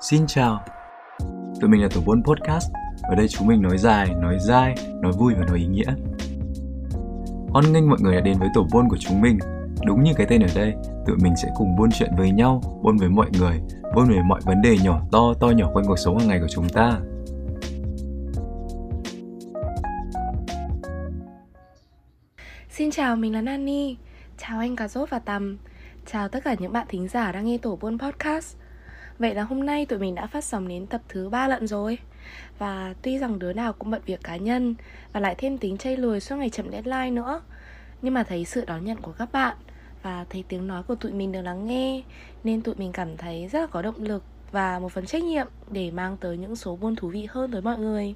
Xin chào Tụi mình là Tổ Buôn Podcast Ở đây chúng mình nói dài, nói dai, nói vui và nói ý nghĩa Hoan nghênh mọi người đã đến với Tổ Buôn của chúng mình Đúng như cái tên ở đây, tụi mình sẽ cùng buôn chuyện với nhau, buôn với mọi người, buôn về mọi vấn đề nhỏ to, to nhỏ quanh cuộc sống hàng ngày của chúng ta. Xin chào, mình là Nani. Chào anh cả Rốt và Tầm. Chào tất cả những bạn thính giả đang nghe Tổ Buôn Podcast. Vậy là hôm nay tụi mình đã phát sóng đến tập thứ ba lận rồi. Và tuy rằng đứa nào cũng bận việc cá nhân Và lại thêm tính chay lùi suốt ngày chậm deadline nữa, Nhưng mà thấy sự đón nhận của các bạn Và thấy tiếng nói của tụi mình được lắng nghe Nên tụi mình cảm thấy rất là có động lực Và một phần trách nhiệm để mang tới những số buôn thú vị hơn tới mọi người.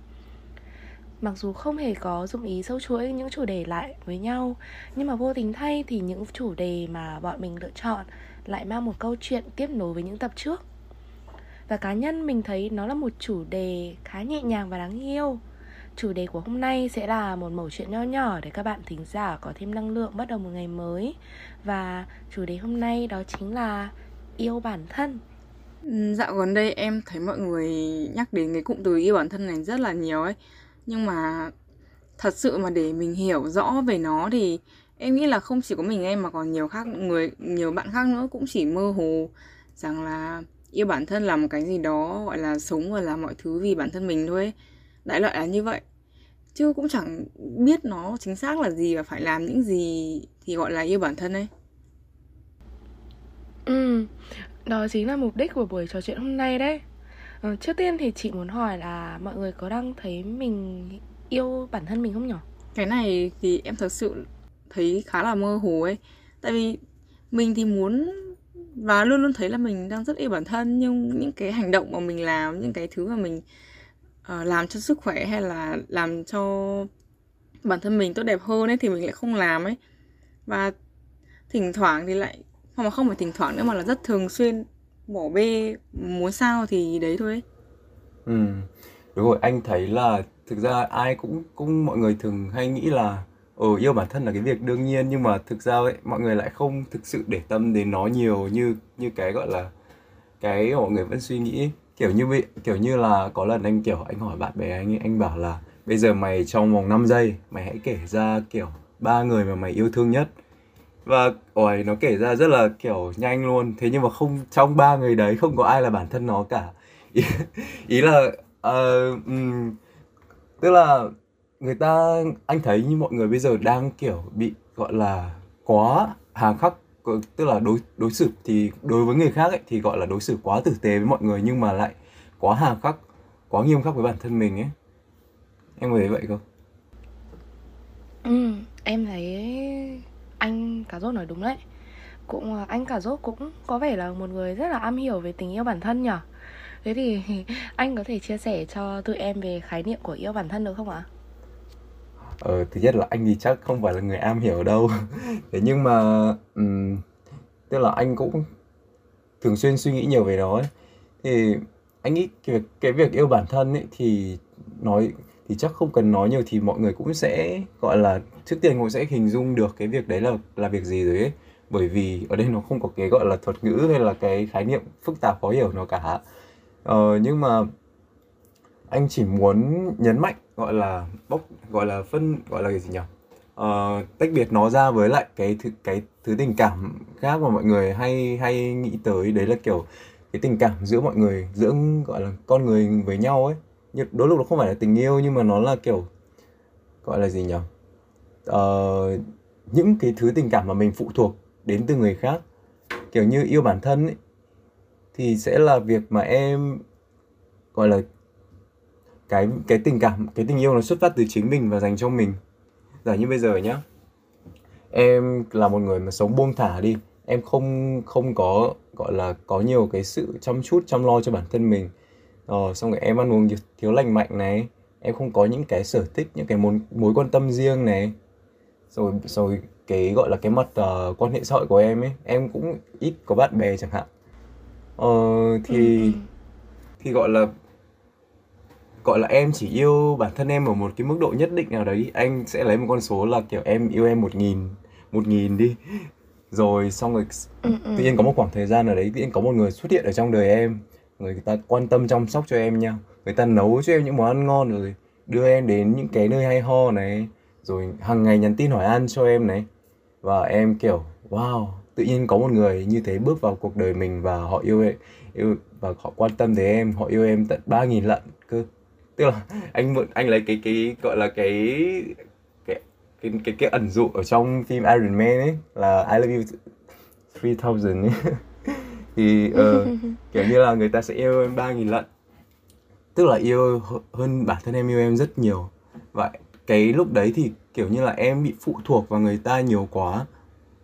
Mặc dù không hề có dụng ý sâu chuỗi những chủ đề lại với nhau, Nhưng mà vô tình thay thì những chủ đề mà bọn mình lựa chọn lại mang một câu chuyện tiếp nối với những tập trước và cá nhân mình thấy nó là một chủ đề khá nhẹ nhàng và đáng yêu. Chủ đề của hôm nay sẽ là một mẩu chuyện nho nhỏ để các bạn thính giả có thêm năng lượng bắt đầu một ngày mới. Và chủ đề hôm nay đó chính là yêu bản thân. Ừ, dạo gần đây em thấy mọi người nhắc đến cái cụm từ yêu bản thân này rất là nhiều ấy. Nhưng mà thật sự mà để mình hiểu rõ về nó thì em nghĩ là không chỉ có mình em mà còn nhiều khác, người, nhiều bạn khác nữa cũng chỉ mơ hồ rằng là yêu bản thân là một cái gì đó gọi là sống và làm mọi thứ vì bản thân mình thôi ấy. đại loại là như vậy. Chứ cũng chẳng biết nó chính xác là gì và phải làm những gì thì gọi là yêu bản thân ấy. Ừ đó chính là mục đích của buổi trò chuyện hôm nay đấy. Ờ, trước tiên thì chị muốn hỏi là mọi người có đang thấy mình yêu bản thân mình không nhỉ cái này thì em thật sự thấy khá là mơ hồ ấy. Tại vì mình thì muốn và luôn luôn thấy là mình đang rất yêu bản thân nhưng những cái hành động mà mình làm những cái thứ mà mình uh, làm cho sức khỏe hay là làm cho bản thân mình tốt đẹp hơn ấy thì mình lại không làm ấy và thỉnh thoảng thì lại hoặc mà không phải thỉnh thoảng nữa mà là rất thường xuyên bỏ bê muốn sao thì đấy thôi ấy. Ừ, đúng rồi anh thấy là thực ra ai cũng cũng mọi người thường hay nghĩ là ừ, yêu bản thân là cái việc đương nhiên nhưng mà thực ra ấy, mọi người lại không thực sự để tâm đến nó nhiều như như cái gọi là cái mọi người vẫn suy nghĩ. Kiểu như bị kiểu như là có lần anh kiểu anh hỏi bạn bè anh anh bảo là bây giờ mày trong vòng 5 giây mày hãy kể ra kiểu ba người mà mày yêu thương nhất. Và ôi nó kể ra rất là kiểu nhanh luôn. Thế nhưng mà không trong ba người đấy không có ai là bản thân nó cả. Ý, ý là uh, um, tức là người ta anh thấy như mọi người bây giờ đang kiểu bị gọi là quá hà khắc tức là đối đối xử thì đối với người khác ấy, thì gọi là đối xử quá tử tế với mọi người nhưng mà lại quá hà khắc quá nghiêm khắc với bản thân mình ấy. Em có thấy vậy không? Ừ em thấy anh cả rốt nói đúng đấy. Cũng ờ, anh cả rốt cũng có vẻ là một người rất là am hiểu về tình yêu bản thân nhở thế thì anh có thể chia sẻ cho tụi em về khái niệm của yêu bản thân được không ạ? Ờ, thứ nhất là anh thì chắc không phải là người am hiểu đâu. Thế nhưng mà um, tức là anh cũng thường xuyên suy nghĩ nhiều về nó ấy. Thì anh nghĩ cái việc, cái việc yêu bản thân ấy thì nói thì chắc không cần nói nhiều thì mọi người cũng sẽ gọi là trước tiên cũng sẽ hình dung được cái việc đấy là là việc gì rồi ấy. Bởi vì ở đây nó không có cái gọi là thuật ngữ hay là cái khái niệm phức tạp khó hiểu nào cả. Ờ, nhưng mà anh chỉ muốn nhấn mạnh gọi là bốc gọi là phân gọi là cái gì nhỉ? Uh, tách biệt nó ra với lại cái thứ cái thứ tình cảm khác mà mọi người hay hay nghĩ tới. Đấy là kiểu cái tình cảm giữa mọi người giữa gọi là con người với nhau ấy. Nhưng đôi lúc nó không phải là tình yêu nhưng mà nó là kiểu gọi là gì nhỉ? Uh, những cái thứ tình cảm mà mình phụ thuộc đến từ người khác kiểu như yêu bản thân ấy thì sẽ là việc mà em gọi là cái cái tình cảm cái tình yêu nó xuất phát từ chính mình và dành cho mình. Giả như bây giờ nhá em là một người mà sống buông thả đi. Em không không có gọi là có nhiều cái sự chăm chút chăm lo cho bản thân mình. Ờ, xong rồi em ăn uống thiếu lành mạnh này. Em không có những cái sở thích những cái mối mối quan tâm riêng này. Rồi rồi cái gọi là cái mặt uh, quan hệ xã hội của em ấy em cũng ít có bạn bè chẳng hạn. Ờ, thì ừ, thì gọi là gọi là em chỉ yêu bản thân em ở một cái mức độ nhất định nào đấy anh sẽ lấy một con số là kiểu em yêu em một nghìn một nghìn đi. Rồi xong rồi ừ, ừ. tự nhiên có một khoảng thời gian ở đấy tự nhiên có một người xuất hiện ở trong đời em người ta quan tâm chăm sóc cho em nha người ta nấu cho em những món ăn ngon rồi đưa em đến những cái nơi hay ho này rồi hàng ngày nhắn tin hỏi ăn cho em này. Và em kiểu wow tự nhiên có một người như thế bước vào cuộc đời mình và họ yêu em yêu và họ quan tâm tới em họ yêu em tận ba nghìn lận cơ tức là anh mượn anh lấy cái cái gọi là cái cái cái cái, cái ẩn dụ ở trong phim Iron Man ấy là I love you 3000 ấy. Thì uh, kiểu như là người ta sẽ yêu em ba nghìn lận tức là yêu hơn bản thân em yêu em rất nhiều. Vậy cái lúc đấy thì kiểu như là em bị phụ thuộc vào người ta nhiều quá.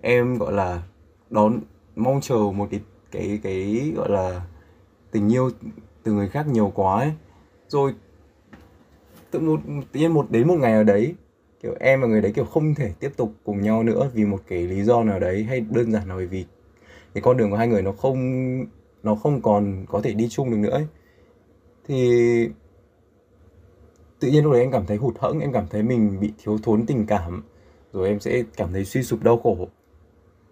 Em gọi là đón mong chờ một cái cái cái gọi là tình yêu từ người khác nhiều quá ấy. Rồi tự một, tự nhiên một đến một ngày ở đấy, kiểu em và người đấy kiểu không thể tiếp tục cùng nhau nữa vì một cái lý do nào đấy hay đơn giản là bởi vì cái con đường của hai người nó không nó không còn có thể đi chung được nữa ấy. thì tự nhiên lúc đấy em cảm thấy hụt hẫng, em cảm thấy mình bị thiếu thốn tình cảm, rồi em sẽ cảm thấy suy sụp đau khổ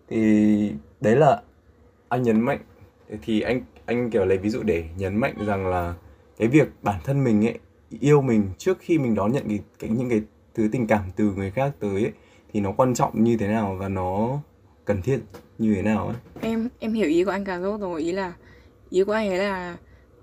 thì đấy là anh nhấn mạnh, thì anh anh kiểu lấy ví dụ để nhấn mạnh rằng là cái việc bản thân mình ấy yêu mình trước khi mình đón nhận cái, cái những cái thứ tình cảm từ người khác tới ấy, thì nó quan trọng như thế nào và nó cần thiết như thế nào ấy em em hiểu ý của anh cả rốt rồi ý là ý của anh ấy là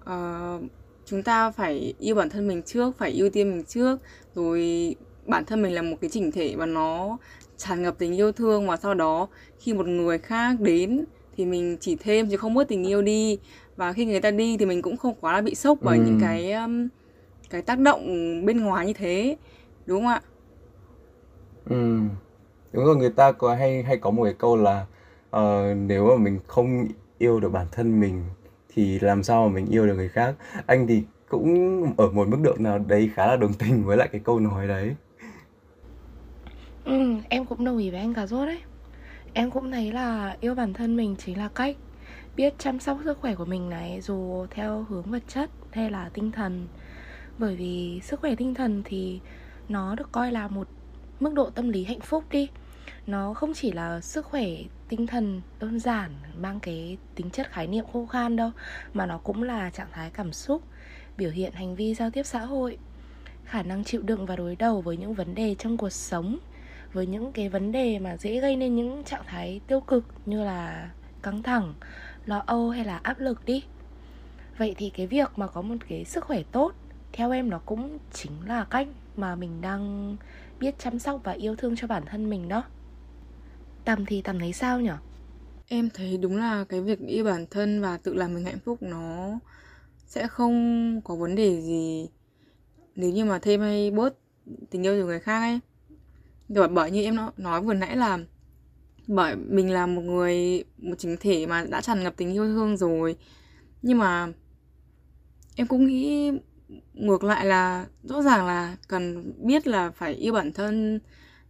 uh, chúng ta phải yêu bản thân mình trước phải ưu tiên mình trước rồi bản thân mình là một cái chỉnh thể và nó tràn ngập tình yêu thương và sau đó khi một người khác đến thì mình chỉ thêm chứ không mất tình yêu đi và khi người ta đi thì mình cũng không quá là bị sốc bởi ừ. những cái um, cái tác động bên ngoài như thế đúng không ạ? Ừ. Đúng rồi người ta có hay hay có một cái câu là uh, nếu mà mình không yêu được bản thân mình thì làm sao mà mình yêu được người khác? Anh thì cũng ở một mức độ nào đấy khá là đồng tình với lại cái câu nói đấy. Ừ, em cũng đồng ý với anh cà rốt đấy. Em cũng thấy là yêu bản thân mình chính là cách biết chăm sóc sức khỏe của mình này dù theo hướng vật chất hay là tinh thần bởi vì sức khỏe tinh thần thì nó được coi là một mức độ tâm lý hạnh phúc đi. Nó không chỉ là sức khỏe tinh thần đơn giản, mang cái tính chất khái niệm khô khan đâu, mà nó cũng là trạng thái cảm xúc, biểu hiện hành vi giao tiếp xã hội, khả năng chịu đựng và đối đầu với những vấn đề trong cuộc sống, với những cái vấn đề mà dễ gây nên những trạng thái tiêu cực như là căng thẳng, lo âu hay là áp lực đi. Vậy thì cái việc mà có một cái sức khỏe tốt theo em nó cũng chính là cách mà mình đang biết chăm sóc và yêu thương cho bản thân mình đó. Tầm thì tầm thấy sao nhở? Em thấy đúng là cái việc yêu bản thân và tự làm mình hạnh phúc nó sẽ không có vấn đề gì. Nếu như mà thêm hay bớt tình yêu từ người khác ấy. Bởi bởi như em nói vừa nãy là bởi mình là một người, một chính thể mà đã tràn ngập tình yêu thương rồi. Nhưng mà em cũng nghĩ ngược lại là rõ ràng là cần biết là phải yêu bản thân,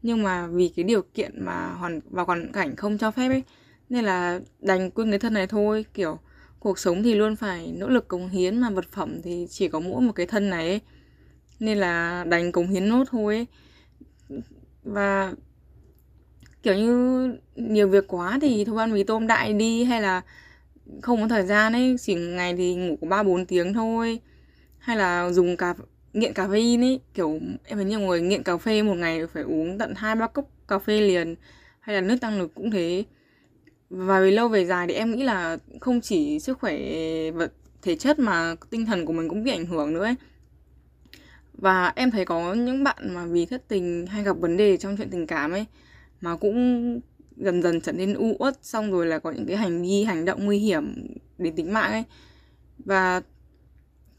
nhưng mà vì cái điều kiện mà hoàn vào hoàn cảnh không cho phép ấy, nên là đành quên cái thân này thôi kiểu, cuộc sống thì luôn phải nỗ lực cống hiến mà vật phẩm thì chỉ có mỗi một cái thân này ấy. nên là đành cống hiến nốt thôi ấy. và kiểu như nhiều việc quá thì thôi ăn mì tôm đại đi, hay là không có thời gian ấy, chỉ ngày thì ngủ có ba bốn tiếng thôi hay là dùng cà, nghiện cà phê ấy kiểu, em thấy nhiều người nghiện cà phê một ngày phải uống tận hai, ba cốc cà phê liền, hay là nước tăng lực cũng thế và về lâu về dài thì em nghĩ là không chỉ sức khỏe vật, thể chất mà tinh thần của mình cũng bị ảnh hưởng nữa ấy. và em thấy có những bạn mà vì thất tình hay gặp vấn đề trong chuyện tình cảm ấy, mà cũng dần dần trở nên u uất, xong rồi là có những cái hành vi, hành động nguy hiểm đến tính mạng ấy và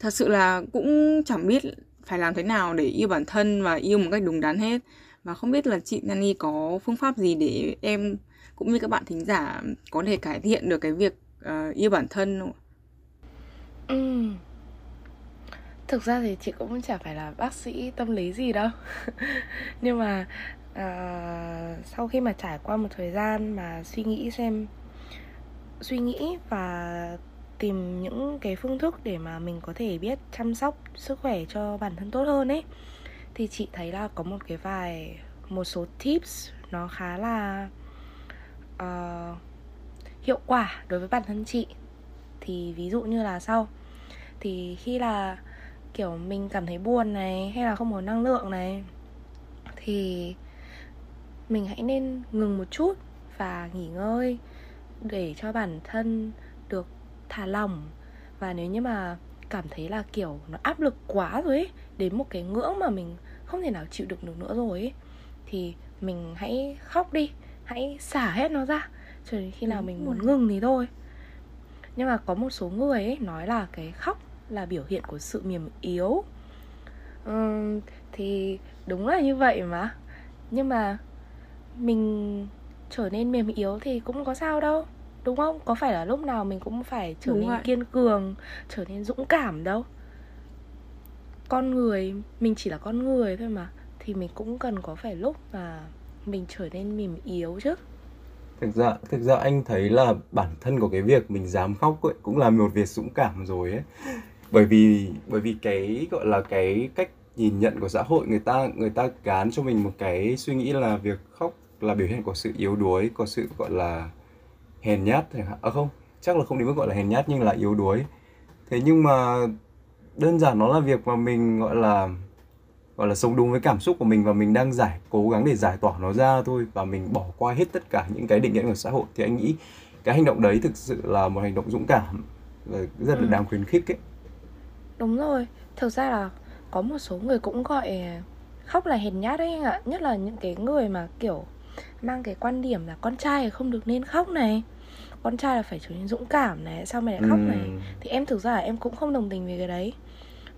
thật sự là cũng chẳng biết phải làm thế nào để yêu bản thân và yêu một cách đúng đắn hết và không biết là chị Nani có phương pháp gì để em cũng như các bạn thính giả có thể cải thiện được cái việc uh, yêu bản thân không? Ừ. Thực ra thì chị cũng chả phải là bác sĩ tâm lý gì đâu Nhưng mà uh, sau khi mà trải qua một thời gian mà suy nghĩ xem Suy nghĩ và tìm những cái phương thức để mà mình có thể biết chăm sóc sức khỏe cho bản thân tốt hơn ấy. Thì chị thấy là có một cái vài một số tips nó khá là uh, hiệu quả đối với bản thân chị. Thì ví dụ như là sau thì khi là kiểu mình cảm thấy buồn này hay là không có năng lượng này thì mình hãy nên ngừng một chút và nghỉ ngơi để cho bản thân thả lỏng. Và nếu như mà cảm thấy là kiểu nó áp lực quá rồi ấy đến một cái ngưỡng mà mình không thể nào chịu được được nữa rồi ấy thì mình hãy khóc đi hãy xả hết nó ra cho đến khi nào mình muốn ngừng thì thôi. Nhưng mà có một số người ấy nói là cái khóc là biểu hiện của sự mềm yếu. Uhm, thì đúng là như vậy mà. Nhưng mà mình trở nên mềm yếu thì cũng có sao đâu đúng không có phải là lúc nào mình cũng phải trở Đúng nên vậy. kiên cường trở nên dũng cảm đâu con người mình chỉ là con người thôi mà thì mình cũng cần có phải lúc mà mình trở nên mềm yếu chứ Thực ra thực ra anh thấy là bản thân của cái việc mình dám khóc ấy cũng là một việc dũng cảm rồi ấy. Bởi vì bởi vì cái gọi là cái cách nhìn nhận của xã hội người ta người ta gán cho mình một cái suy nghĩ là việc khóc là biểu hiện của sự yếu đuối, có sự gọi là hèn nhát. À không, chắc là không đến mức gọi là hèn nhát nhưng là yếu đuối. Thế nhưng mà đơn giản nó là việc mà mình gọi là gọi là sống đúng với cảm xúc của mình và mình đang giải cố gắng để giải tỏa nó ra thôi và mình bỏ qua hết tất cả những cái định nghĩa của xã hội thì anh nghĩ cái hành động đấy thực sự là một hành động dũng cảm và rất là Ừ. đáng khuyến khích ấy Đúng rồi, thực ra là có một số người cũng gọi khóc là hèn nhát đấy anh ạ Nhất là những cái người mà kiểu mang cái quan điểm là con trai không được nên khóc này Con trai là phải trở nên dũng cảm này, sao mày lại khóc này. Ừm, Thì em thực ra là em cũng không đồng tình về cái đấy.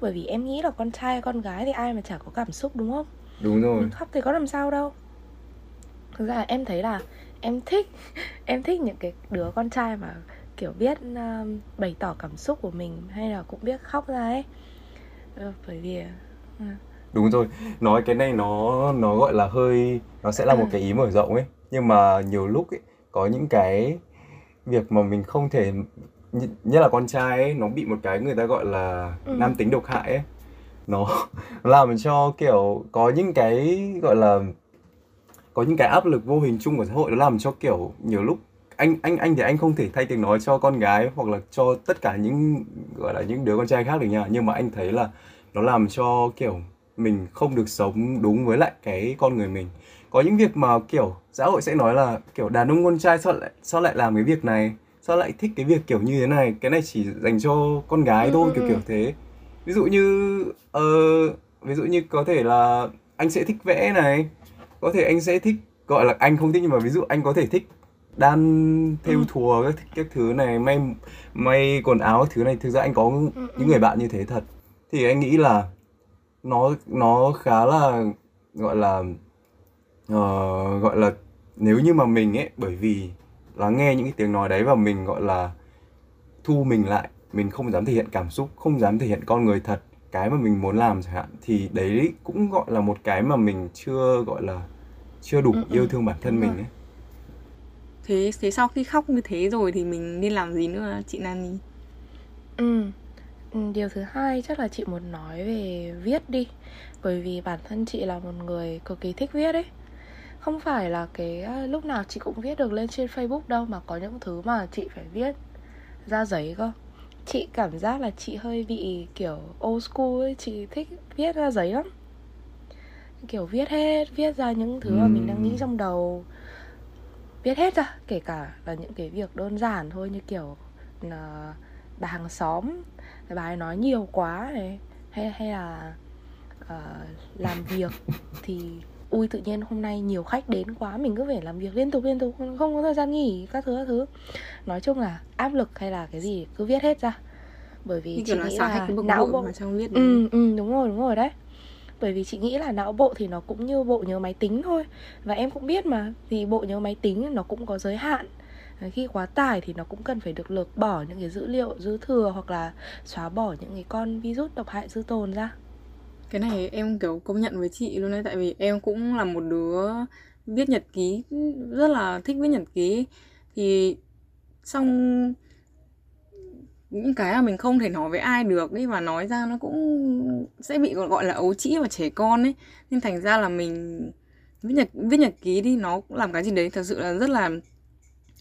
Bởi vì em nghĩ là con trai con gái thì ai mà chả có cảm xúc đúng không? Đúng rồi. Mình khóc thì có làm sao đâu. Thực ra là em thấy là em thích em thích những cái đứa con trai mà kiểu biết um, bày tỏ cảm xúc của mình hay là cũng biết khóc ra ấy. Ờ, bởi vì ừ, đúng rồi. Nói cái này nó nó gọi là hơi nó sẽ là một Ừ. cái ý mở rộng ấy. Nhưng mà nhiều lúc ấy có những cái việc mà mình không thể nh- nhất là con trai ấy nó bị một cái người ta gọi là Ừ. nam tính độc hại ấy. Nó làm cho kiểu có những cái gọi là có những cái áp lực vô hình chung của xã hội nó làm cho kiểu nhiều lúc anh anh anh thì anh không thể thay tiếng nói cho con gái hoặc là cho tất cả những gọi là những đứa con trai khác được nha. Nhưng mà anh thấy là nó làm cho kiểu mình không được sống đúng với lại cái con người mình có những việc mà kiểu xã hội sẽ nói là kiểu đàn ông con trai sao lại sao lại làm cái việc này? Sao lại thích cái việc kiểu như thế này? Cái này chỉ dành cho con gái Ừ, thôi ừ, kiểu ừ. kiểu thế. Ví dụ như ờ, ví dụ như có thể là anh sẽ thích vẽ này. Có thể anh sẽ thích gọi là anh không thích nhưng mà ví dụ anh có thể thích đan thêu Ừ. thùa các các thứ này may may quần áo thứ này. Thực ra anh có những người bạn như thế thật. Thì anh nghĩ là nó nó khá là gọi là ờ, gọi là nếu như mà mình ấy bởi vì lắng nghe những cái tiếng nói đấy và mình gọi là thu mình lại mình không dám thể hiện cảm xúc không dám thể hiện con người thật cái mà mình muốn làm chẳng hạn thì đấy cũng gọi là một cái mà mình chưa gọi là chưa đủ Ừ, ừ, yêu thương bản thân mình rồi. ấy Thế thế sau khi khóc như thế rồi thì mình nên làm gì nữa chị Nani? Ừ. Ừ, Điều thứ hai chắc là chị muốn nói về viết đi Bởi vì bản thân chị là một người cực kỳ thích viết ấy Không phải là cái à, lúc nào chị cũng viết được lên trên Facebook đâu Mà có những thứ mà chị phải viết ra giấy cơ. Chị cảm giác là chị hơi bị kiểu old school ấy Chị thích viết ra giấy lắm. Kiểu viết hết, viết ra những thứ mà mình đang nghĩ trong đầu. Viết hết ra, kể cả là những cái việc đơn giản thôi Như kiểu là bà hàng xóm bà ấy nói nhiều quá này hay hay là ờ, làm việc thì ui tự nhiên hôm nay nhiều khách đến quá mình cứ phải làm việc liên tục liên tục không có thời gian nghỉ các thứ các thứ. Nói chung là áp lực hay là cái gì cứ viết hết ra. Bởi vì chị nghĩ là não bộ mà trong viết ừ, ừ đúng rồi đúng rồi đấy. Bởi vì chị nghĩ là não bộ thì nó cũng như bộ nhớ máy tính thôi. Và em cũng biết mà thì bộ nhớ máy tính nó cũng có giới hạn. Khi quá tải thì nó cũng cần phải được lược bỏ những cái dữ liệu dư thừa hoặc là xóa bỏ những cái con virus độc hại dư tồn ra cái này em kiểu công nhận với chị luôn đấy Tại vì em cũng là một đứa viết nhật ký Rất là thích viết nhật ký Thì xong những cái mà mình không thể nói với ai được ấy Và nói ra nó cũng sẽ bị gọi là ấu trĩ và trẻ con ấy Nên thành ra là mình viết nhật, viết nhật ký đi Nó cũng làm cái gì đấy thật sự là rất là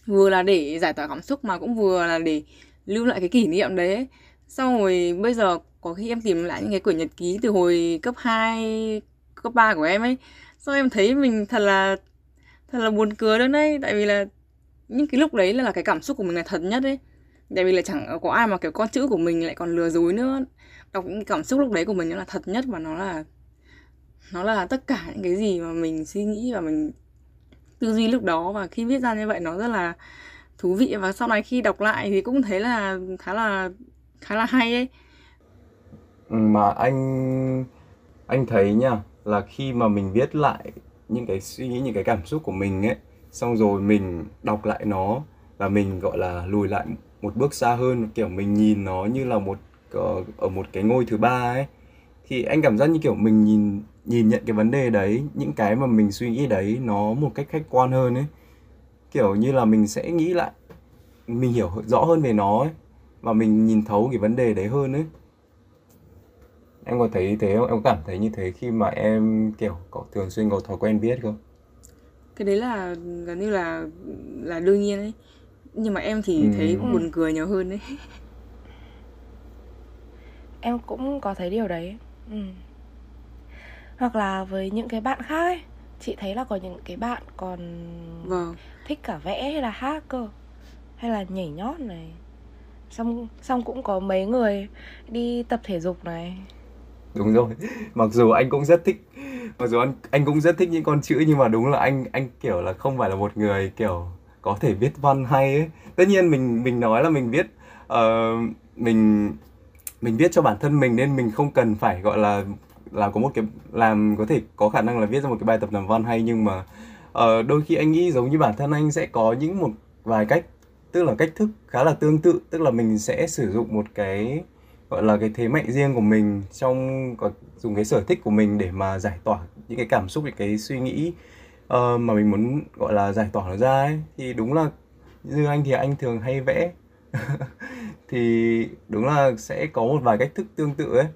Vừa là để giải tỏa cảm xúc mà cũng vừa là để lưu lại cái kỷ niệm đấy ấy. xong rồi bây giờ có khi em tìm lại những cái quyển nhật ký từ hồi cấp 2, cấp 3 của em ấy. Xong em thấy mình thật là thật là buồn cười đó đấy. Tại vì là những cái lúc đấy là cái cảm xúc của mình là thật nhất ấy tại vì là chẳng có ai mà kiểu con chữ của mình lại còn lừa dối nữa. Đọc những cảm xúc lúc đấy của mình nó là thật nhất và nó là nó là tất cả những cái gì mà mình suy nghĩ và mình tư duy lúc đó. Và khi viết ra như vậy nó rất là thú vị. Và sau này khi đọc lại thì cũng thấy là khá là khá là hay ấy mà anh anh thấy nha là khi mà mình viết lại những cái suy nghĩ, những cái cảm xúc của mình ấy, xong rồi mình đọc lại nó và mình, gọi là, lùi lại một bước xa hơn, kiểu mình nhìn nó như là một ờ, ở một cái ngôi thứ ba ấy, thì anh cảm giác như kiểu mình nhìn nhìn nhận cái vấn đề đấy, những cái mà mình suy nghĩ đấy nó một cách khách quan hơn ấy. Kiểu như là mình sẽ nghĩ lại, mình hiểu rõ hơn về nó ấy, và mình nhìn thấu cái vấn đề đấy hơn ấy em có thấy thế không? Em có cảm thấy như thế khi mà em kiểu có thường xuyên có thói quen viết không? Cái đấy là gần như là là đương nhiên ấy. Nhưng mà em thì thấy ừ. buồn cười nhiều hơn đấy Em cũng có thấy điều đấy. Ừ. Hoặc là với những cái bạn khác ấy Chị thấy là có những cái bạn còn vâng. thích cả vẽ hay là hát cơ Hay là nhảy nhót này. Xong, xong cũng có mấy người đi tập thể dục này đúng rồi. Mặc dù anh cũng rất thích mặc dù anh anh cũng rất thích những con chữ nhưng mà đúng là anh anh kiểu là không phải là một người kiểu có thể viết văn hay ấy. Tất nhiên mình mình nói là mình viết uh, mình mình viết cho bản thân mình nên mình không cần phải gọi là là có một cái làm có thể có khả năng là viết ra một cái bài tập làm văn hay nhưng mà uh, đôi khi anh nghĩ giống như bản thân anh sẽ có những một vài cách tức là cách thức khá là tương tự tức là mình sẽ sử dụng một cái gọi là cái thế mạnh riêng của mình trong có dùng cái sở thích của mình để mà giải tỏa những cái cảm xúc những cái suy nghĩ uh, mà mình muốn gọi là giải tỏa nó ra ấy. Thì đúng là như anh thì anh thường hay vẽ. Thì đúng là sẽ có một vài cách thức tương tự ấy.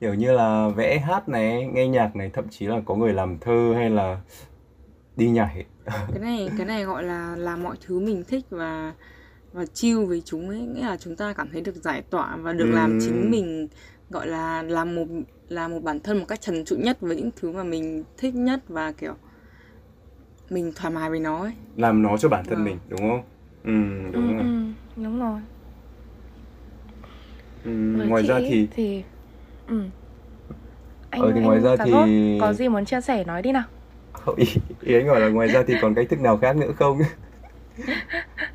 Kiểu như là vẽ hát này nghe nhạc này thậm chí là có người làm thơ hay là đi nhảy. Cái này cái này gọi là làm mọi thứ mình thích và và chill với chúng ấy nghĩa là chúng ta cảm thấy được giải tỏa và được làm chính mình gọi là làm một làm một bản thân một cách trần trụi nhất với những thứ mà mình thích nhất và kiểu mình thoải mái với nó ấy. Làm nó cho bản thân vâng. mình đúng không? Ừ Ừ đúng rồi. ừ đúng rồi. Ừ, ngoài ra thì thì ừ. ờ Anh thì ngoài anh ra thì có gì muốn chia sẻ nói đi nào? Ý, ý anh hỏi là ngoài ra thì còn cách thức nào khác nữa không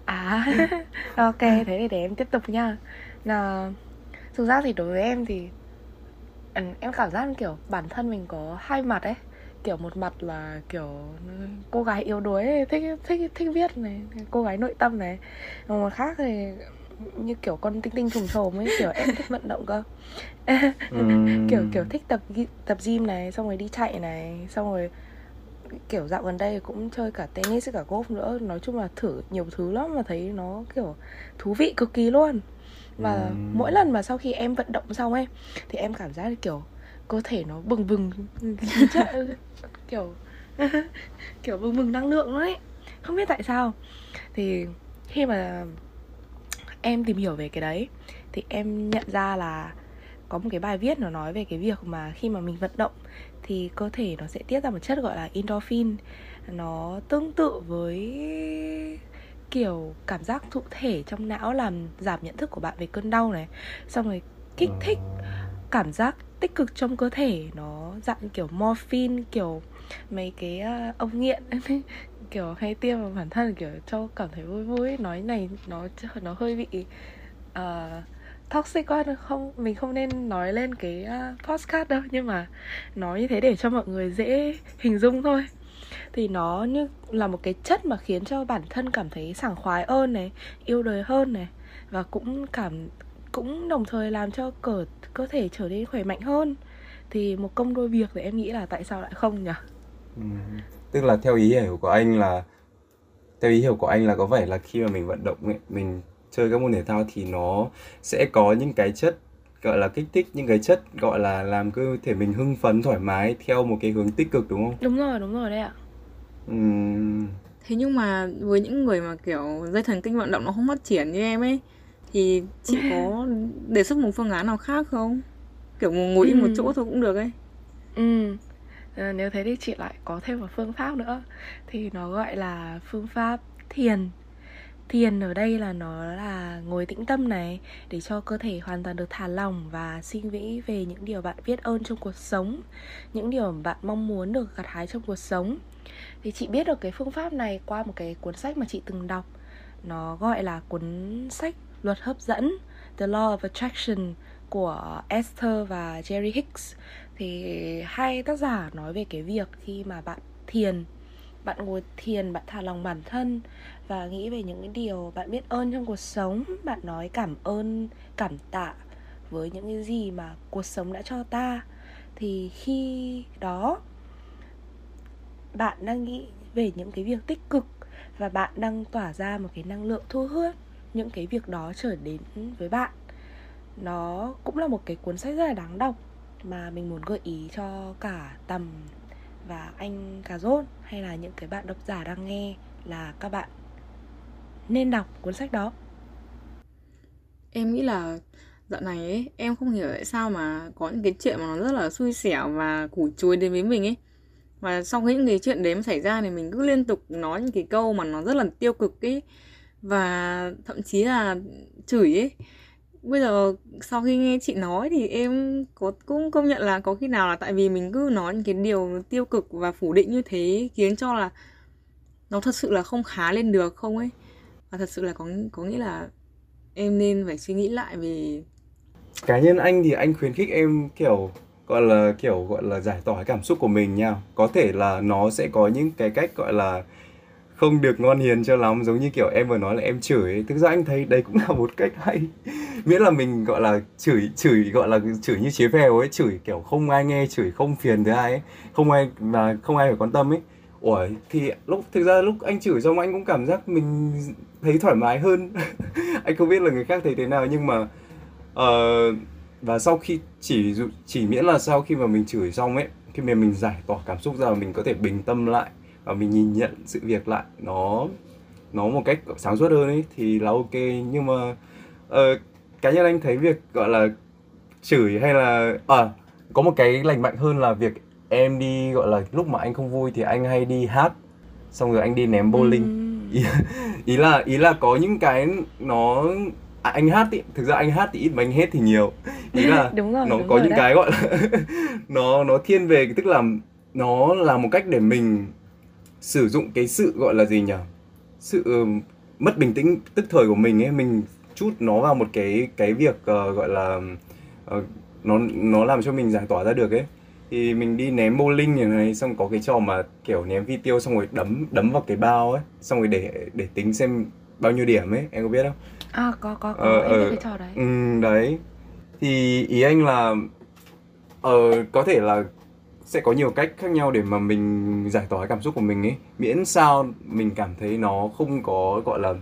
À ok thế thì để em tiếp tục nha. Là thực ra thì đối với em thì em cảm giác kiểu bản thân mình có hai mặt ấy. Kiểu một mặt là kiểu cô gái yếu đuối ấy, thích thích thích viết này cô gái nội tâm này. Còn một khác thì như kiểu con tinh tinh trùng trồm ấy kiểu em thích vận động cơ. Kiểu kiểu thích tập tập gym này xong rồi đi chạy này xong rồi kiểu dạo gần đây cũng chơi cả tennis cả golf nữa. Nói chung là thử nhiều thứ lắm mà thấy nó kiểu thú vị cực kỳ luôn. Và mỗi ừm, lần mà sau khi em vận động xong ấy thì em cảm giác kiểu cơ thể nó bừng bừng. Kiểu kiểu bừng bừng năng lượng luôn ấy. Không biết tại sao. Thì khi mà em tìm hiểu về cái đấy thì em nhận ra là có một cái bài viết nó nói về cái việc mà khi mà mình vận động thì cơ thể nó sẽ tiết ra một chất gọi là endorphin. Nó tương tự với kiểu cảm giác thụ thể trong não làm giảm nhận thức của bạn về cơn đau này. Xong rồi kích ờ, thích cảm giác tích cực trong cơ thể nó dạng kiểu morphine kiểu mấy cái uh, ông nghiện. Kiểu hay tiêm vào bản thân kiểu cho cảm thấy vui vui. Nói này nó nó hơi bị uh, toxic quá không? Mình không nên nói lên cái à, uh, podcast đâu nhưng mà nói như thế để cho mọi người dễ hình dung thôi. Thì nó như là một cái chất mà khiến cho bản thân cảm thấy sảng khoái hơn này yêu đời hơn này và cũng cảm cũng đồng thời làm cho cơ cơ thể trở nên khỏe mạnh hơn. Thì một công đôi việc thì em nghĩ là tại sao lại không nhỉ? Ừ. tức là theo ý hiểu của anh là theo ý hiểu của anh là có vẻ là khi mà mình vận động ấy, mình chơi các môn thể thao thì nó sẽ có những cái chất gọi là kích thích những cái chất gọi là làm cơ thể mình hưng phấn thoải mái theo một cái hướng tích cực đúng không? đúng rồi đúng rồi đấy ạ Ừm, thế nhưng mà với những người mà kiểu dây thần kinh vận động nó không phát triển như em ấy thì chị có đề xuất một phương án nào khác không kiểu ngồi im một Ừ. chỗ thôi cũng được ấy Ừ. Nếu thế thì chị lại có thêm một phương pháp nữa Thì nó gọi là phương pháp thiền Thiền ở đây là nó là ngồi tĩnh tâm này, Để cho cơ thể hoàn toàn được thả lỏng Và suy nghĩ về những điều bạn biết ơn trong cuộc sống, Những điều bạn mong muốn được gặt hái trong cuộc sống. Thì chị biết được cái phương pháp này qua một cái cuốn sách mà chị từng đọc. Nó gọi là cuốn sách Luật hấp dẫn, The Law of Attraction của Esther và Jerry Hicks. Thì hai tác giả nói về cái việc khi mà bạn thiền, bạn ngồi thiền, bạn thả lòng bản thân và nghĩ về những cái điều bạn biết ơn trong cuộc sống, bạn nói cảm ơn, cảm tạ với những cái gì mà cuộc sống đã cho ta. Thì khi đó, bạn đang nghĩ về những cái việc tích cực và bạn đang tỏa ra một cái năng lượng thu hút những cái việc đó trở đến với bạn. Nó cũng là một cái cuốn sách rất là đáng đọc mà mình muốn gợi ý cho cả tầm và anh cà rốt hay là những cái bạn độc giả đang nghe là các bạn nên đọc cuốn sách đó. Em nghĩ là dạo này ấy, em không hiểu tại sao mà có những cái chuyện mà nó rất là xui xẻo và củ chuối đến với mình ấy. Và sau khi những cái chuyện đấy mà xảy ra thì mình cứ liên tục nói những cái câu mà nó rất là tiêu cực ấy. Và thậm chí là chửi ấy. Bây giờ sau khi nghe chị nói thì em có, cũng công nhận là có khi nào là tại vì mình cứ nói những cái điều tiêu cực và phủ định như thế khiến cho là nó thật sự là không khá lên được không ấy và thật sự là có có nghĩa là em nên phải suy nghĩ lại về cá nhân anh thì anh khuyến khích em kiểu, gọi là, kiểu, gọi là giải tỏa cảm xúc của mình nha. Có thể là nó sẽ có những cái cách gọi là không được ngon hiền cho lắm, giống như kiểu em vừa nói là em chửi ấy. thực ra anh thấy đấy cũng là một cách hay. Miễn là mình gọi là chửi chửi, gọi là chửi như chế phèo ấy, chửi kiểu không ai nghe, chửi không phiền tới ai ấy. Không ai, mà không ai phải quan tâm ấy. Ủa thì lúc thực ra lúc anh chửi xong anh cũng cảm giác mình thấy thoải mái hơn. Anh không biết là người khác thấy thế nào nhưng mà uh, và sau khi chỉ chỉ miễn là sau khi mà mình chửi xong ấy khi mà mình giải tỏa cảm xúc ra và mình có thể bình tâm lại và mình nhìn nhận sự việc lại nó nó một cách sáng suốt hơn ấy thì là ok. Nhưng mà uh, cá nhân anh thấy việc gọi là chửi hay là à có một cái lành mạnh hơn là việc em đi gọi là lúc mà anh không vui thì anh hay đi hát xong rồi anh đi ném bowling Ừm. ý, ý là ý là có những cái nó à, anh hát ý thực ra anh hát thì ít mà anh hết thì nhiều ý là đúng rồi nó đúng có rồi những đấy. cái gọi là nó nó thiên về tức là nó là một cách để mình sử dụng cái sự gọi là gì nhỉ sự ừm, mất bình tĩnh tức thời của mình ấy mình chút nó vào một cái cái việc ờ, gọi là ờ, nó nó làm cho mình giải tỏa ra được ấy thì mình đi ném bowling như này xong có cái trò mà kiểu ném phi tiêu xong rồi đấm đấm vào cái bao ấy xong rồi để để tính xem bao nhiêu điểm ấy em có biết không à có có có Ờ, em biết ờ, cái trò đấy Ừ, đấy thì ý anh là ờ, có thể là sẽ có nhiều cách khác nhau để mà mình giải tỏa cảm xúc của mình ấy miễn sao mình cảm thấy nó không có gọi là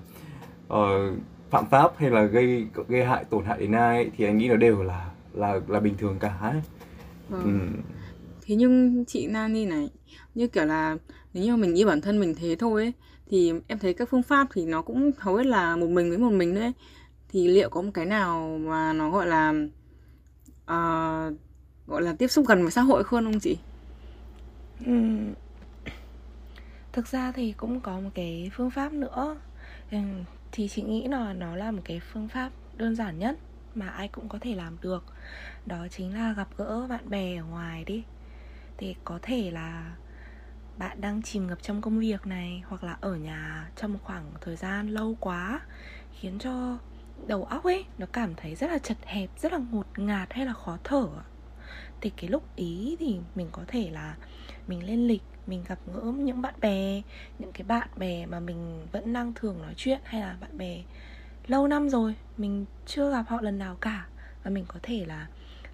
ờ, phạm pháp hay là gây gây hại tổn hại đến ai ấy, thì anh nghĩ nó đều là là là bình thường cả ấy. Vâng. Ừ. Thế nhưng chị Nani này như kiểu là nếu như mình nghĩ bản thân mình thế thôi ấy thì em thấy các phương pháp thì nó cũng hầu hết là một mình với một mình đấy thì liệu có một cái nào mà nó gọi là uh, gọi là tiếp xúc gần với xã hội hơn không chị? Ừ. Thực ra thì cũng có một cái phương pháp nữa Thì chị nghĩ là nó là một cái phương pháp đơn giản nhất Mà ai cũng có thể làm được Đó chính là gặp gỡ bạn bè ở ngoài đi thì có thể là bạn đang chìm ngập trong công việc này Hoặc là ở nhà trong một khoảng thời gian lâu quá Khiến cho đầu óc ấy nó cảm thấy rất là chật hẹp, rất là ngột ngạt hay là khó thở. Thì cái lúc ý thì mình có thể là mình lên lịch mình gặp gỡ những bạn bè những cái bạn bè mà mình vẫn đang thường nói chuyện hay là bạn bè lâu năm rồi mình chưa gặp họ lần nào cả. Và mình có thể là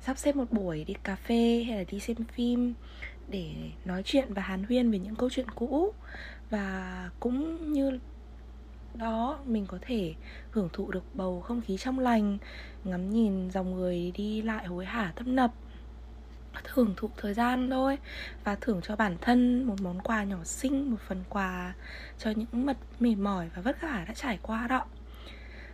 sắp xếp một buổi đi cà phê hay là đi xem phim để nói chuyện và hàn huyên về những câu chuyện cũ. Và cũng như đó, mình có thể hưởng thụ được bầu không khí trong lành, ngắm nhìn dòng người đi lại hối hả, tấp nập thưởng thụ thời gian thôi và thưởng cho bản thân một món quà nhỏ xinh, một phần quà cho những mật mệt mỏi và vất vả đã trải qua đó.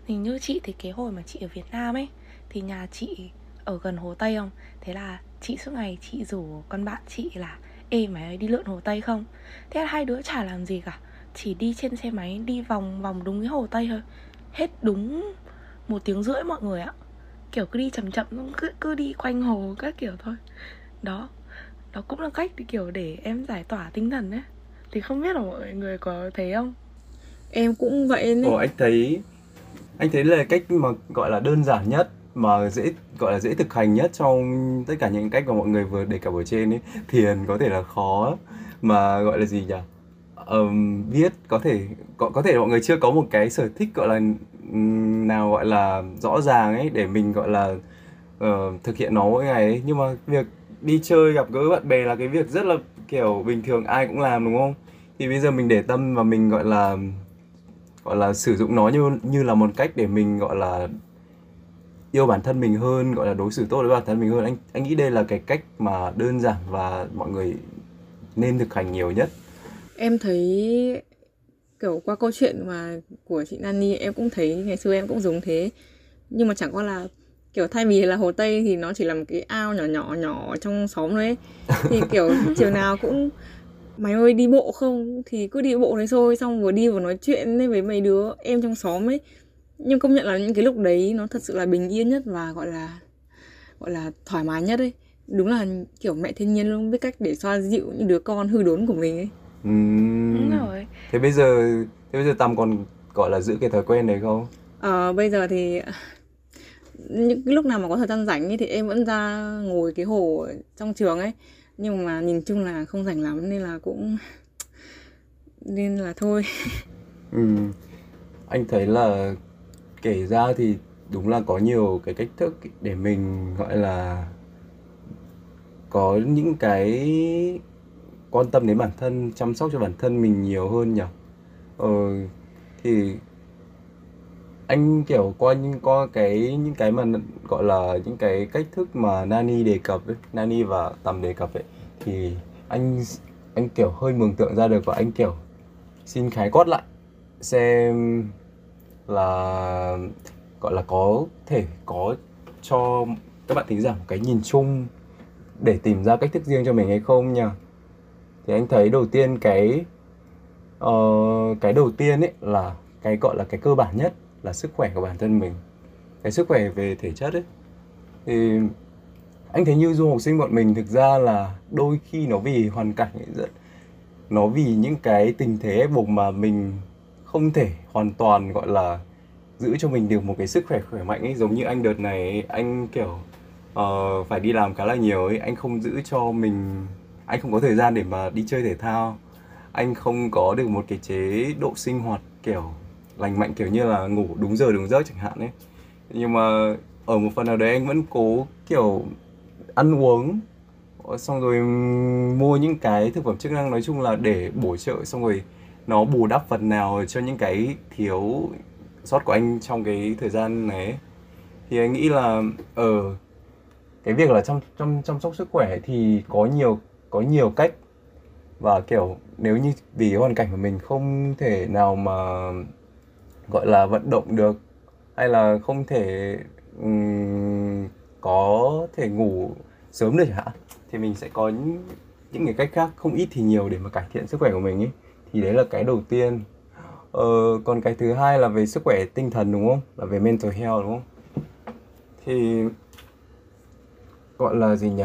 Thì như chị thì cái hồi mà chị ở Việt Nam ấy, thì nhà chị ở gần hồ Tây không? Thế là chị suốt ngày chị rủ con bạn chị là ê mày ơi đi lượn hồ Tây không? Thế là hai đứa chả làm gì cả chỉ đi trên xe máy đi vòng vòng đúng cái hồ Tây thôi. Hết đúng một tiếng rưỡi mọi người ạ. Kiểu cứ đi chậm chậm cứ cứ đi quanh hồ các kiểu thôi. Đó đó cũng là cách kiểu để em giải tỏa tinh thần ấy. Thì không biết là mọi người có thấy không? Em cũng vậy đấy Ồ anh thấy anh thấy là cách mà gọi là đơn giản nhất mà dễ gọi là dễ thực hành nhất trong tất cả những cách mà mọi người vừa đề cập ở trên ấy thiền có thể là khó. Mà gọi là gì nhỉ? Um, viết có thể có có thể mọi người chưa có một cái sở thích gọi là nào gọi là rõ ràng ấy để mình gọi là uh, thực hiện nó mỗi ngày ấy. Nhưng mà việc đi chơi gặp gỡ bạn bè là cái việc rất là kiểu bình thường ai cũng làm đúng không? Thì bây giờ mình để tâm và mình gọi là gọi là sử dụng nó như như là một cách để mình gọi là yêu bản thân mình hơn gọi là đối xử tốt với bản thân mình hơn. Anh anh nghĩ đây là cái cách mà đơn giản và mọi người nên thực hành nhiều nhất. Em thấy kiểu qua câu chuyện mà của chị Nani em cũng thấy ngày xưa em cũng dùng thế. Nhưng mà chẳng qua là kiểu thay vì là hồ tây thì nó chỉ là một cái ao nhỏ nhỏ nhỏ trong xóm thôi ấy. thì kiểu chiều nào cũng mày ơi đi bộ không? Thì cứ đi bộ đấy thôi xong vừa đi vừa nói chuyện với mấy đứa em trong xóm ấy nhưng công nhận là những cái lúc đấy nó thật sự là bình yên nhất và gọi là gọi là thoải mái nhất ấy. Đúng là kiểu mẹ thiên nhiên luôn biết cách để xoa dịu những đứa con hư đốn của mình ấy. Uhm. đúng rồi. Thế bây giờ thế bây giờ tâm còn gọi là giữ cái thói quen đấy không? Ờ bây giờ thì những cái lúc nào mà có thời gian rảnh ấy, thì em vẫn ra ngồi cái hồ trong trường ấy. Nhưng mà nhìn chung là không rảnh lắm nên là cũng nên là thôi. Ừ. anh thấy là kể ra thì đúng là có nhiều cái cách thức để mình gọi là có những cái quan tâm đến bản thân chăm sóc cho bản thân mình nhiều hơn nhỉ? Ờ, thì anh kiểu qua những qua cái những cái mà gọi là những cái cách thức mà Nani đề cập ấy, Nani và Tầm đề cập ấy thì anh anh kiểu hơi mường tượng ra được và anh kiểu xin khái quát lại xem là gọi là có thể có cho các bạn thính giả một cái nhìn chung để tìm ra cách thức riêng cho mình hay không nha. Thì anh thấy đầu tiên cái uh, cái đầu tiên ấy là cái gọi là cái cơ bản nhất là sức khỏe của bản thân mình. Cái sức khỏe về thể chất ấy. Thì anh thấy như du học sinh bọn mình thực ra là đôi khi nó vì hoàn cảnh ấy rất nó vì những cái tình thế ép buộc mà mình không thể hoàn toàn gọi là giữ cho mình được một cái sức khỏe khỏe mạnh ấy. Giống như anh đợt này anh kiểu uh, phải đi làm khá là nhiều ấy anh không giữ cho mình anh không có thời gian để mà đi chơi thể thao. Anh không có được một cái chế độ sinh hoạt kiểu lành mạnh kiểu như là ngủ đúng giờ đúng giấc chẳng hạn ấy. Nhưng mà ở một phần nào đấy anh vẫn cố kiểu ăn uống xong rồi mua những cái thực phẩm chức năng nói chung là để bổ trợ xong rồi nó bù đắp phần nào cho những cái thiếu sót của anh trong cái thời gian này thì anh nghĩ là ở ờ, cái việc là chăm chăm chăm sóc sức khỏe thì có nhiều có nhiều cách. Và kiểu nếu như vì cái hoàn cảnh của mình không thể nào mà gọi là vận động được hay là không thể um, có thể ngủ sớm được hả thì mình sẽ có những, những cái cách khác không ít thì nhiều để mà cải thiện sức khỏe của mình ấy thì đấy là cái đầu tiên. Ờ, còn cái thứ hai là về sức khỏe tinh thần đúng không? Là về mental health đúng không? Thì gọi là gì nhỉ?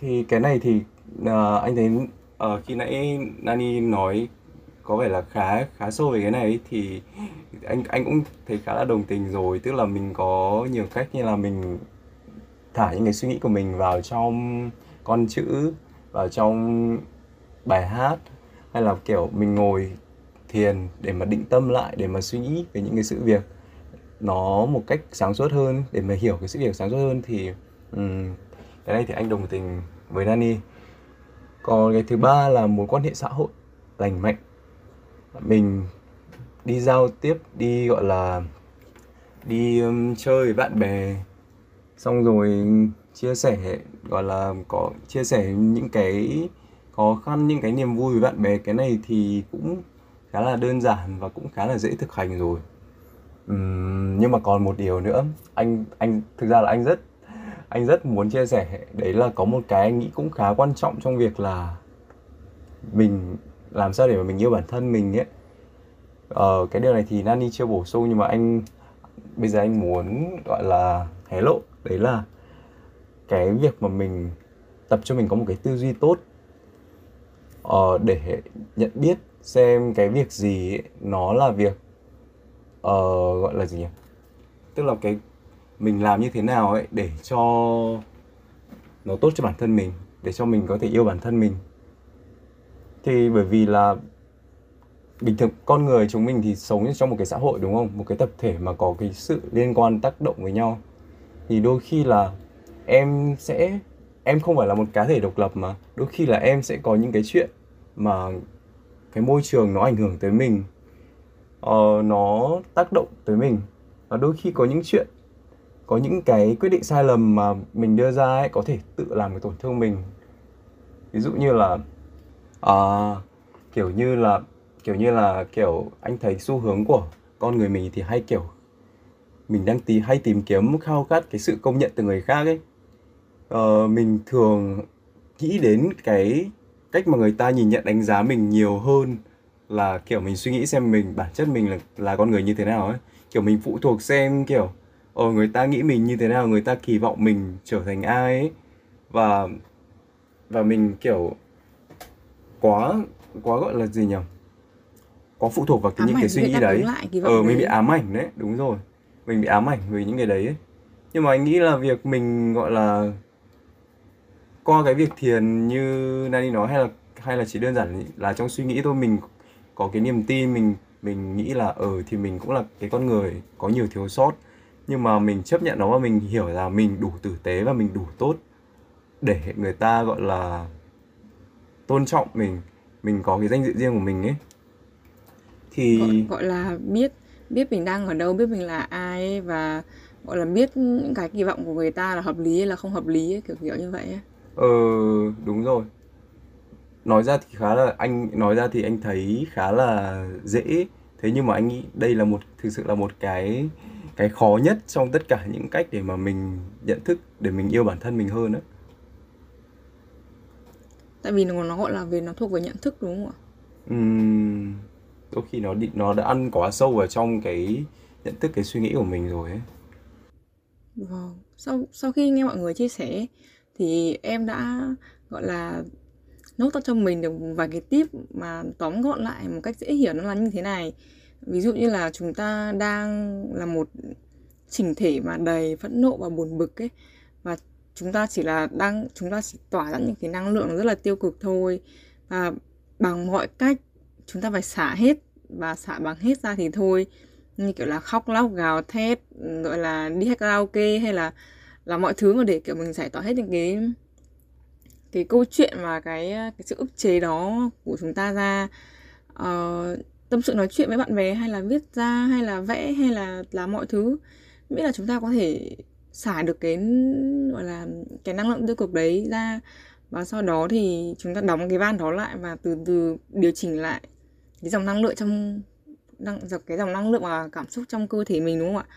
Thì cái này thì uh, anh thấy uh, khi nãy Nani nói có vẻ là khá khá sâu về cái này thì anh anh cũng thấy khá là đồng tình rồi. Tức là mình có nhiều cách như là mình thả những cái suy nghĩ của mình vào trong con chữ vào trong bài hát hay là kiểu mình ngồi thiền để mà định tâm lại để mà suy nghĩ về những cái sự việc nó một cách sáng suốt hơn để mà hiểu cái sự việc sáng suốt hơn thì um, cái này thì anh đồng tình với Nani. Còn cái thứ ba là mối quan hệ xã hội lành mạnh. Mình đi giao tiếp đi gọi là đi um, chơi với bạn bè xong rồi chia sẻ gọi là có chia sẻ những cái khó khăn những cái niềm vui với bạn bè cái này thì cũng khá là đơn giản và cũng khá là dễ thực hành rồi. Uhm, nhưng mà còn một điều nữa anh anh thực ra là anh rất anh rất muốn chia sẻ đấy là có một cái anh nghĩ cũng khá quan trọng trong việc là mình làm sao để mà mình yêu bản thân mình ấy. Ờ, cái điều này thì Nani chưa bổ sung nhưng mà anh bây giờ anh muốn gọi là hé lộ đấy là cái việc mà mình tập cho mình có một cái tư duy tốt ờ, để nhận biết xem cái việc gì ấy, nó là việc uh, gọi là gì nhỉ? Tức là cái mình làm như thế nào ấy để cho nó tốt cho bản thân mình để cho mình có thể yêu bản thân mình. Thì bởi vì là bình thường con người chúng mình thì sống trong một cái xã hội đúng không? Một cái tập thể mà có cái sự liên quan tác động với nhau. Thì đôi khi là em sẽ em không phải là một cá thể độc lập mà. Đôi khi là em sẽ có những cái chuyện mà cái môi trường nó ảnh hưởng tới mình. Uh, nó tác động tới mình. Và đôi khi có những chuyện có những cái quyết định sai lầm mà mình đưa ra ấy có thể tự làm cái tổn thương mình. Ví dụ như là uh, kiểu như là kiểu như là kiểu anh thấy xu hướng của con người mình thì hay kiểu mình đang tí hay tìm kiếm khao khát cái sự công nhận từ người khác ấy ờ, mình thường nghĩ đến cái cách mà người ta nhìn nhận đánh giá mình nhiều hơn là kiểu mình suy nghĩ xem mình bản chất mình là là con người như thế nào ấy. Kiểu mình phụ thuộc xem kiểu ờ người ta nghĩ mình như thế nào người ta kỳ vọng mình trở thành ai ấy. Và và mình kiểu quá quá gọi là gì nhỉ? Quá phụ thuộc vào cái ám những cái suy nghĩ đấy. ờ mình bị ám ảnh đấy đúng rồi. Mình bị ám ảnh vì những cái đấy ấy. nhưng mà anh nghĩ là việc mình gọi là qua cái việc thiền như Nani nói hay là hay là chỉ đơn giản là trong suy nghĩ thôi mình có cái niềm tin mình mình nghĩ là ờ thì mình cũng là cái con người có nhiều thiếu sót nhưng mà mình chấp nhận nó và mình hiểu là mình đủ tử tế và mình đủ tốt để người ta gọi là tôn trọng mình mình có cái danh dự riêng của mình ấy thì gọi gọi là biết biết mình đang ở đâu biết mình là ai ấy, và gọi là biết những cái kỳ vọng của người ta là hợp lý hay là không hợp lý ấy, kiểu kiểu như vậy ấy ờ đúng rồi. Nói ra thì khá là anh nói ra thì anh thấy khá là dễ. Thế nhưng mà anh nghĩ đây là một thực sự là một cái cái khó nhất trong tất cả những cách để mà mình nhận thức để mình yêu bản thân mình hơn á. Tại vì nó nó gọi là về nó thuộc về nhận thức đúng không ạ? Ừm, đôi khi nó đi nó đã ăn quá sâu vào trong cái nhận thức cái suy nghĩ của mình rồi ấy. Vâng, sau sau khi nghe mọi người chia sẻ thì em đã, gọi là, nốt cho mình được vài cái tip mà tóm gọn lại một cách dễ hiểu nó là như thế này. Ví dụ như là chúng ta đang là một chỉnh thể mà đầy phẫn nộ và buồn bực ấy, và chúng ta chỉ là đang, chúng ta chỉ tỏa ra những cái năng lượng rất là tiêu cực thôi và bằng mọi cách, chúng ta phải xả hết và xả bằng hết ra thì thôi như kiểu là khóc lóc gào thét, gọi là đi hát karaoke hay là là mọi thứ mà để kiểu mình giải tỏa hết những cái cái câu chuyện và cái ờ, cái sự ức chế đó của chúng ta ra. Uh, tâm sự nói chuyện với bạn bè hay là viết ra hay là vẽ hay là làm mọi thứ miễn là chúng ta có thể xả được cái gọi là cái năng lượng tiêu cực đấy ra. Và sau đó thì chúng ta đóng cái van đó lại và từ từ điều chỉnh lại cái dòng năng lượng trong năng dòng cái dòng năng lượng và cảm xúc trong cơ thể mình đúng không ạ?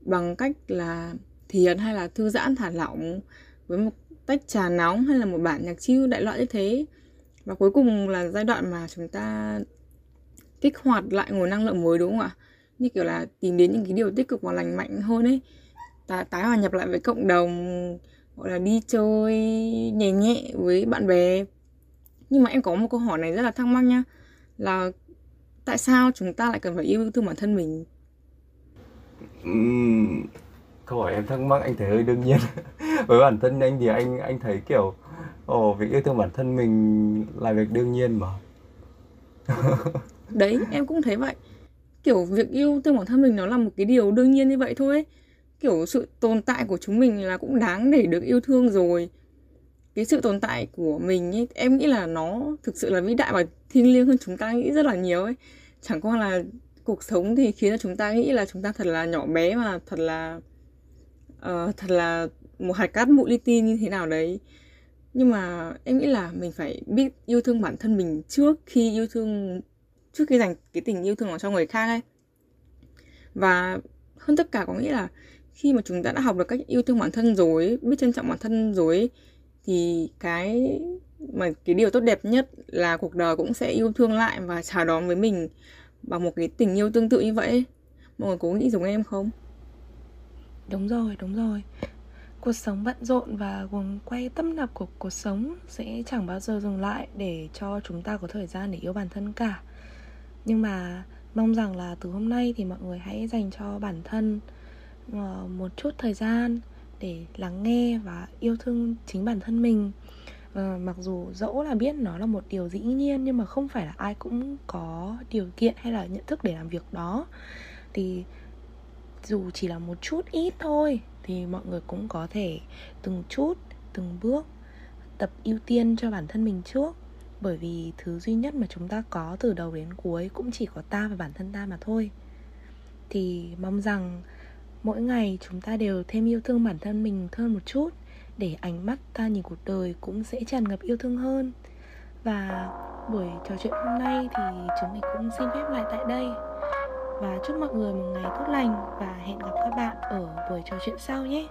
Bằng cách là thiền hay là thư giãn thả lỏng với một tách trà nóng hay là một bản nhạc chill đại loại như thế? Và cuối cùng là giai đoạn mà chúng ta kích hoạt lại nguồn năng lượng mới đúng không ạ? Như kiểu là tìm đến những cái điều tích cực và lành mạnh hơn ấy. Tái, tái hòa nhập lại với cộng đồng gọi là đi chơi nhẹ nhẹ với bạn bè. Nhưng mà em có một câu hỏi này rất là thắc mắc nha là tại sao chúng ta lại cần phải yêu thương bản thân mình? Câu hỏi em thắc mắc anh thấy hơi đương nhiên. Với bản thân anh thì anh anh thấy kiểu ồ việc yêu thương bản thân mình là việc đương nhiên mà. Đấy em cũng thấy vậy. Kiểu việc yêu thương bản thân mình nó là một cái điều đương nhiên như vậy thôi ấy. kiểu sự tồn tại của chúng mình là cũng đáng để được yêu thương rồi. Cái sự tồn tại của mình ấy, em nghĩ là nó thực sự là vĩ đại và thiêng liêng hơn chúng ta nghĩ rất là nhiều ấy. Chẳng qua là cuộc sống thì khiến cho chúng ta nghĩ là chúng ta thật là nhỏ bé và thật là uh, thật là một hạt cát bụi li ti như thế nào đấy. Nhưng mà em nghĩ là mình phải biết yêu thương bản thân mình trước khi yêu thương trước khi dành cái tình yêu thương vào cho người khác ấy. Và hơn tất cả có nghĩa là khi mà chúng ta đã học được cách yêu thương bản thân rồi biết trân trọng bản thân rồi thì cái mà cái điều tốt đẹp nhất là cuộc đời cũng sẽ yêu thương lại và chào đón với mình bằng một cái tình yêu tương tự như vậy mọi người có nghĩ giống em không? Đúng rồi đúng rồi. Cuộc sống bận rộn và cuồng quay tâm nập của cuộc sống sẽ chẳng bao giờ dừng lại để cho chúng ta có thời gian để yêu bản thân cả. Nhưng mà mong rằng là từ hôm nay thì mọi người hãy dành cho bản thân ờ, một chút thời gian để lắng nghe và yêu thương chính bản thân mình. Ờ, mặc dù dẫu là biết nó là một điều dĩ nhiên nhưng mà không phải là ai cũng có điều kiện hay là nhận thức để làm việc đó. Thì dù chỉ là một chút ít thôi, thì mọi người cũng có thể từng chút, từng bước tập ưu tiên cho bản thân mình trước. Bởi vì thứ duy nhất mà chúng ta có từ đầu đến cuối cũng chỉ có ta và bản thân ta mà thôi. Thì mong rằng mỗi ngày chúng ta đều thêm yêu thương bản thân mình hơn một chút, để ánh mắt ta nhìn cuộc đời cũng sẽ tràn ngập yêu thương hơn. Và buổi trò chuyện hôm nay thì chúng mình cũng xin phép lại tại đây và chúc mọi người một ngày tốt lành và hẹn gặp các bạn ở buổi trò chuyện sau nhé.